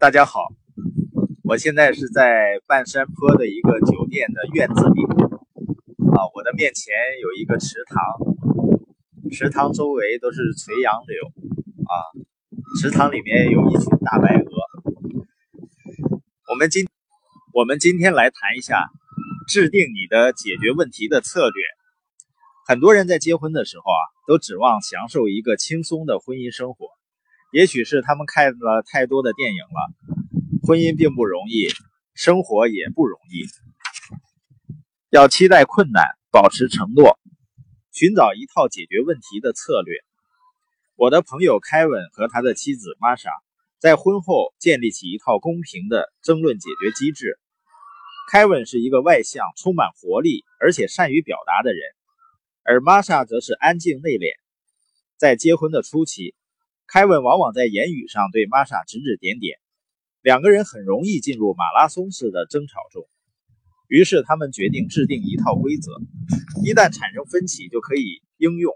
大家好，我现在是在半山坡的一个酒店的院子里啊，我的面前有一个池塘，池塘周围都是垂杨柳啊，池塘里面有一群大白鹅。我们今我们今天来谈一下制定你的解决问题的策略。很多人在结婚的时候啊，都指望享受一个轻松的婚姻生活。也许是他们看了太多的电影了。婚姻并不容易，生活也不容易。要期待困难，保持承诺，寻找一套解决问题的策略。我的朋友凯文和他的妻子玛莎在婚后建立起一套公平的争论解决机制。凯文是一个外向、充满活力而且善于表达的人，而玛莎则是安静内敛。在结婚的初期。凯文往往在言语上对玛莎指指点点，两个人很容易进入马拉松式的争吵中。于是他们决定制定一套规则，一旦产生分歧就可以应用。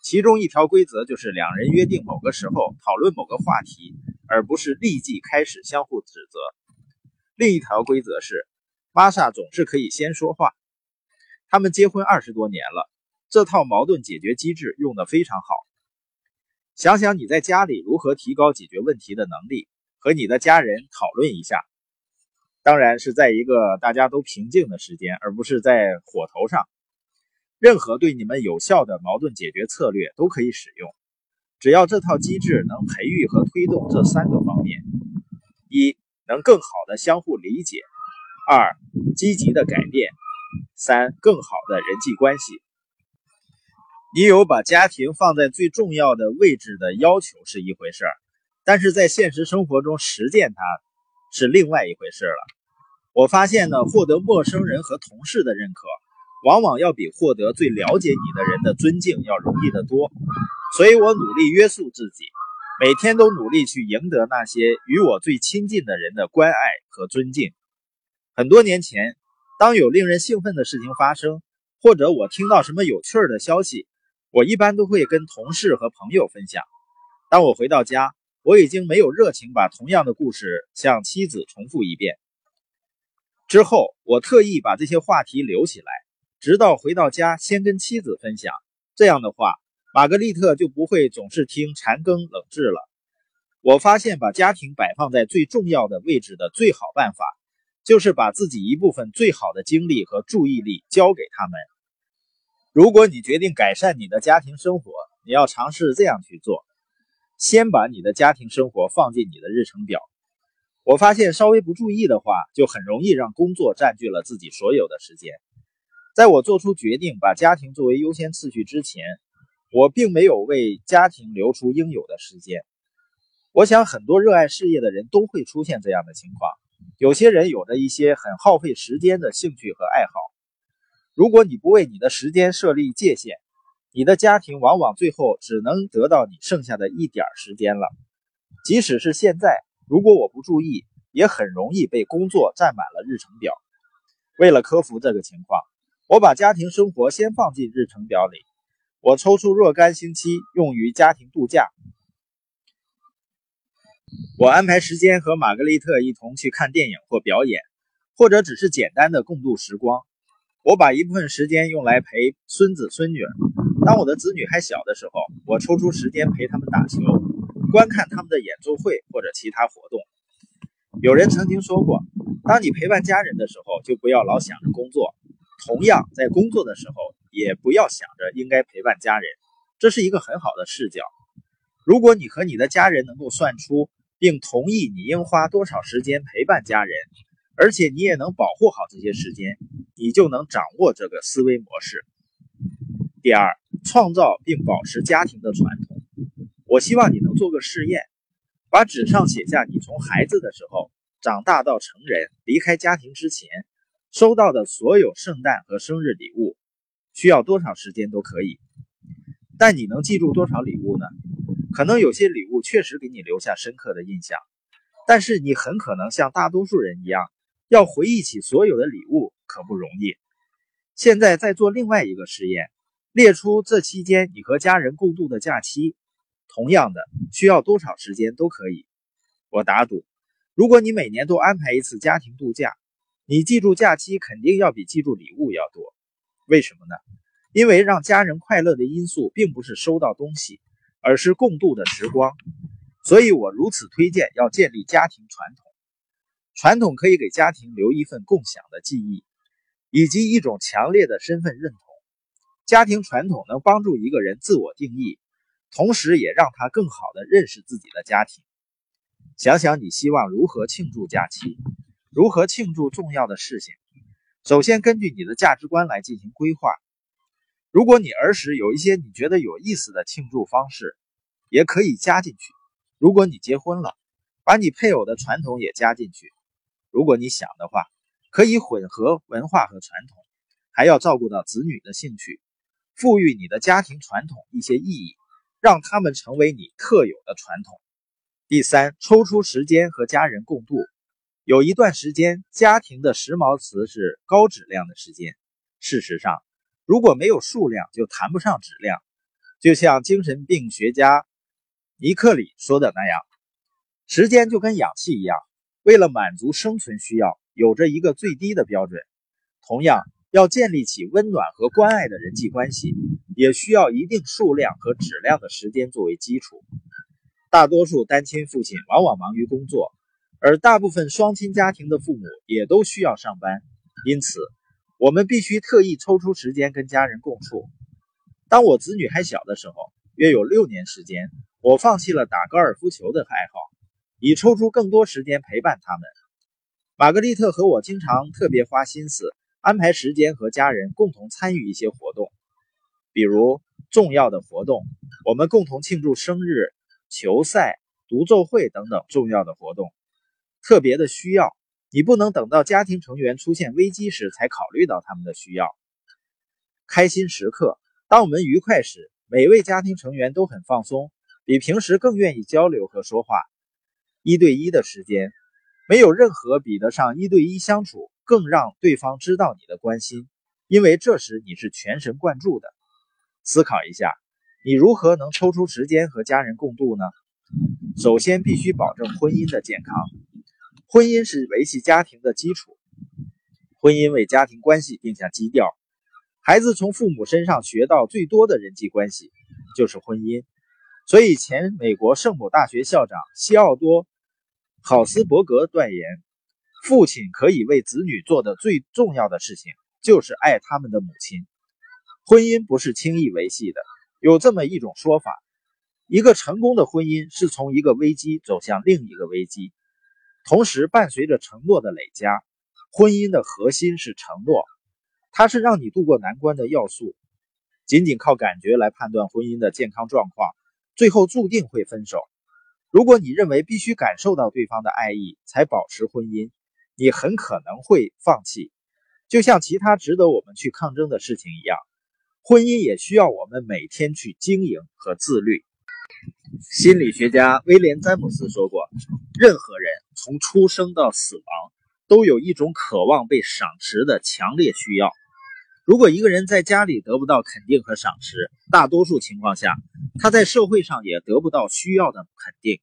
其中一条规则就是两人约定某个时候讨论某个话题，而不是立即开始相互指责。另一条规则是，玛莎总是可以先说话。他们结婚二十多年了，这套矛盾解决机制用得非常好。想想你在家里如何提高解决问题的能力，和你的家人讨论一下。当然是在一个大家都平静的时间，而不是在火头上。任何对你们有效的矛盾解决策略都可以使用，只要这套机制能培育和推动这三个方面：一、能更好的相互理解；二、积极的改变；三、更好的人际关系。你有把家庭放在最重要的位置的要求是一回事儿，但是在现实生活中实践它是另外一回事了。我发现呢，获得陌生人和同事的认可，往往要比获得最了解你的人的尊敬要容易得多。所以我努力约束自己，每天都努力去赢得那些与我最亲近的人的关爱和尊敬。很多年前，当有令人兴奋的事情发生，或者我听到什么有趣儿的消息，我一般都会跟同事和朋友分享。当我回到家，我已经没有热情把同样的故事向妻子重复一遍。之后，我特意把这些话题留起来，直到回到家先跟妻子分享。这样的话，玛格丽特就不会总是听残羹冷炙了。我发现，把家庭摆放在最重要的位置的最好办法，就是把自己一部分最好的精力和注意力交给他们。如果你决定改善你的家庭生活，你要尝试这样去做：先把你的家庭生活放进你的日程表。我发现稍微不注意的话，就很容易让工作占据了自己所有的时间。在我做出决定把家庭作为优先次序之前，我并没有为家庭留出应有的时间。我想很多热爱事业的人都会出现这样的情况。有些人有着一些很耗费时间的兴趣和爱好。如果你不为你的时间设立界限，你的家庭往往最后只能得到你剩下的一点时间了。即使是现在，如果我不注意，也很容易被工作占满了日程表。为了克服这个情况，我把家庭生活先放进日程表里。我抽出若干星期用于家庭度假。我安排时间和玛格丽特一同去看电影或表演，或者只是简单的共度时光。我把一部分时间用来陪孙子孙女。当我的子女还小的时候，我抽出时间陪他们打球，观看他们的演奏会或者其他活动。有人曾经说过，当你陪伴家人的时候，就不要老想着工作；同样，在工作的时候，也不要想着应该陪伴家人。这是一个很好的视角。如果你和你的家人能够算出并同意你应花多少时间陪伴家人，而且你也能保护好这些时间。你就能掌握这个思维模式。第二，创造并保持家庭的传统。我希望你能做个试验，把纸上写下你从孩子的时候长大到成人离开家庭之前收到的所有圣诞和生日礼物，需要多少时间都可以。但你能记住多少礼物呢？可能有些礼物确实给你留下深刻的印象，但是你很可能像大多数人一样，要回忆起所有的礼物。可不容易。现在在做另外一个实验，列出这期间你和家人共度的假期，同样的需要多少时间都可以。我打赌如果你每年都安排一次家庭度假，你记住假期肯定要比记住礼物要多。为什么呢？因为让家人快乐的因素并不是收到东西，而是共度的时光。所以我如此推荐要建立家庭传统。传统可以给家庭留一份共享的记忆，以及一种强烈的身份认同。家庭传统能帮助一个人自我定义，同时也让他更好地认识自己的家庭。想想你希望如何庆祝假期，如何庆祝重要的事情。首先，根据你的价值观来进行规划。如果你儿时有一些你觉得有意思的庆祝方式，也可以加进去。如果你结婚了，把你配偶的传统也加进去。如果你想的话，可以混合文化和传统，还要照顾到子女的兴趣。赋予你的家庭传统一些意义，让他们成为你特有的传统。第三，抽出时间和家人共度。有一段时间，家庭的时髦词是高质量的时间。事实上，如果没有数量，就谈不上质量。就像精神病学家尼克里说的那样，时间就跟氧气一样，为了满足生存需要，有着一个最低的标准。同样。要建立起温暖和关爱的人际关系，也需要一定数量和质量的时间作为基础。大多数单亲父亲往往忙于工作，而大部分双亲家庭的父母也都需要上班，因此我们必须特意抽出时间跟家人共处。当我子女还小的时候，约有六年时间，我放弃了打高尔夫球的爱好，以抽出更多时间陪伴他们。玛格丽特和我经常特别花心思。安排时间和家人共同参与一些活动，比如重要的活动，我们共同庆祝生日、球赛、独奏会等等重要的活动。特别的需要，你不能等到家庭成员出现危机时才考虑到他们的需要。开心时刻，当我们愉快时，每位家庭成员都很放松，比平时更愿意交流和说话。一对一的时间，没有任何比得上一对一相处。更让对方知道你的关心，因为这时你是全神贯注的。思考一下，你如何能抽出时间和家人共度呢？首先，必须保证婚姻的健康。婚姻是维系家庭的基础，婚姻为家庭关系定下基调。孩子从父母身上学到最多的人际关系就是婚姻。所以，前美国圣母大学校长西奥多·考斯伯格断言。父亲可以为子女做的最重要的事情，就是爱他们的母亲。婚姻不是轻易维系的，有这么一种说法：一个成功的婚姻是从一个危机走向另一个危机，同时伴随着承诺的累加。婚姻的核心是承诺，它是让你度过难关的要素。仅仅靠感觉来判断婚姻的健康状况，最后注定会分手。如果你认为必须感受到对方的爱意才保持婚姻，你很可能会放弃，就像其他值得我们去抗争的事情一样，婚姻也需要我们每天去经营和自律。心理学家威廉·詹姆斯说过：“任何人从出生到死亡，都有一种渴望被赏识的强烈需要。如果一个人在家里得不到肯定和赏识，大多数情况下，他在社会上也得不到需要的肯定，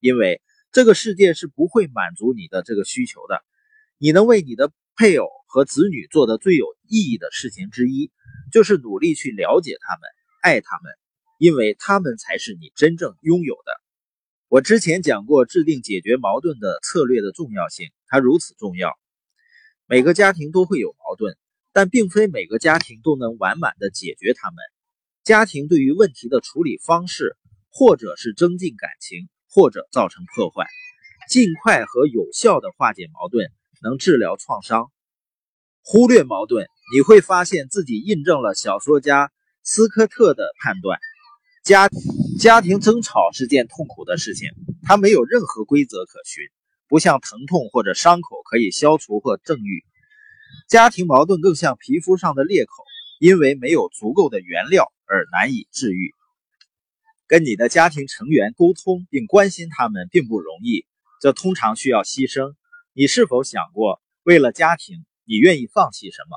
因为。”这个世界是不会满足你的这个需求的。你能为你的配偶和子女做的最有意义的事情之一，就是努力去了解他们、爱他们，因为他们才是你真正拥有的。我之前讲过制定解决矛盾的策略的重要性，它如此重要。每个家庭都会有矛盾，但并非每个家庭都能完满的解决他们。家庭对于问题的处理方式，或者是增进感情。或者造成破坏，尽快和有效的化解矛盾，能治疗创伤。忽略矛盾，你会发现自己印证了小说家斯科特的判断：家家庭争吵是件痛苦的事情，它没有任何规则可循，不像疼痛或者伤口可以消除或治愈。家庭矛盾更像皮肤上的裂口，因为没有足够的原料而难以治愈。跟你的家庭成员沟通并关心他们并不容易，这通常需要牺牲。你是否想过，为了家庭，你愿意放弃什么？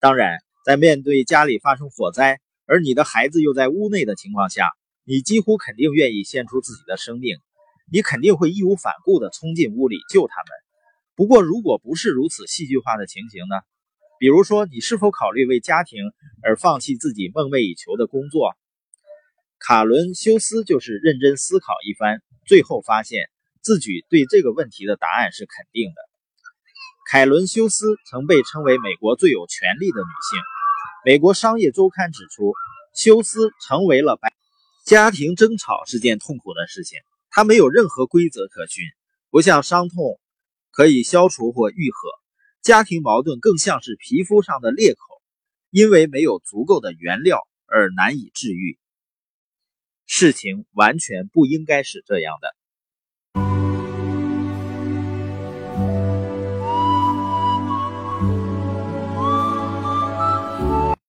当然，在面对家里发生火灾，而你的孩子又在屋内的情况下，你几乎肯定愿意献出自己的生命。你肯定会义无反顾地冲进屋里救他们。不过，如果不是如此戏剧化的情形呢？比如说，你是否考虑为家庭而放弃自己梦寐以求的工作？卡伦修斯就是认真思考一番，最后发现自己对这个问题的答案是肯定的。凯伦修斯曾被称为美国最有权力的女性。美国商业周刊指出，休斯成为了白家庭争吵是件痛苦的事情。她没有任何规则可循，不像伤痛可以消除或愈合，家庭矛盾更像是皮肤上的裂口，因为没有足够的原料而难以治愈。事情完全不应该是这样的。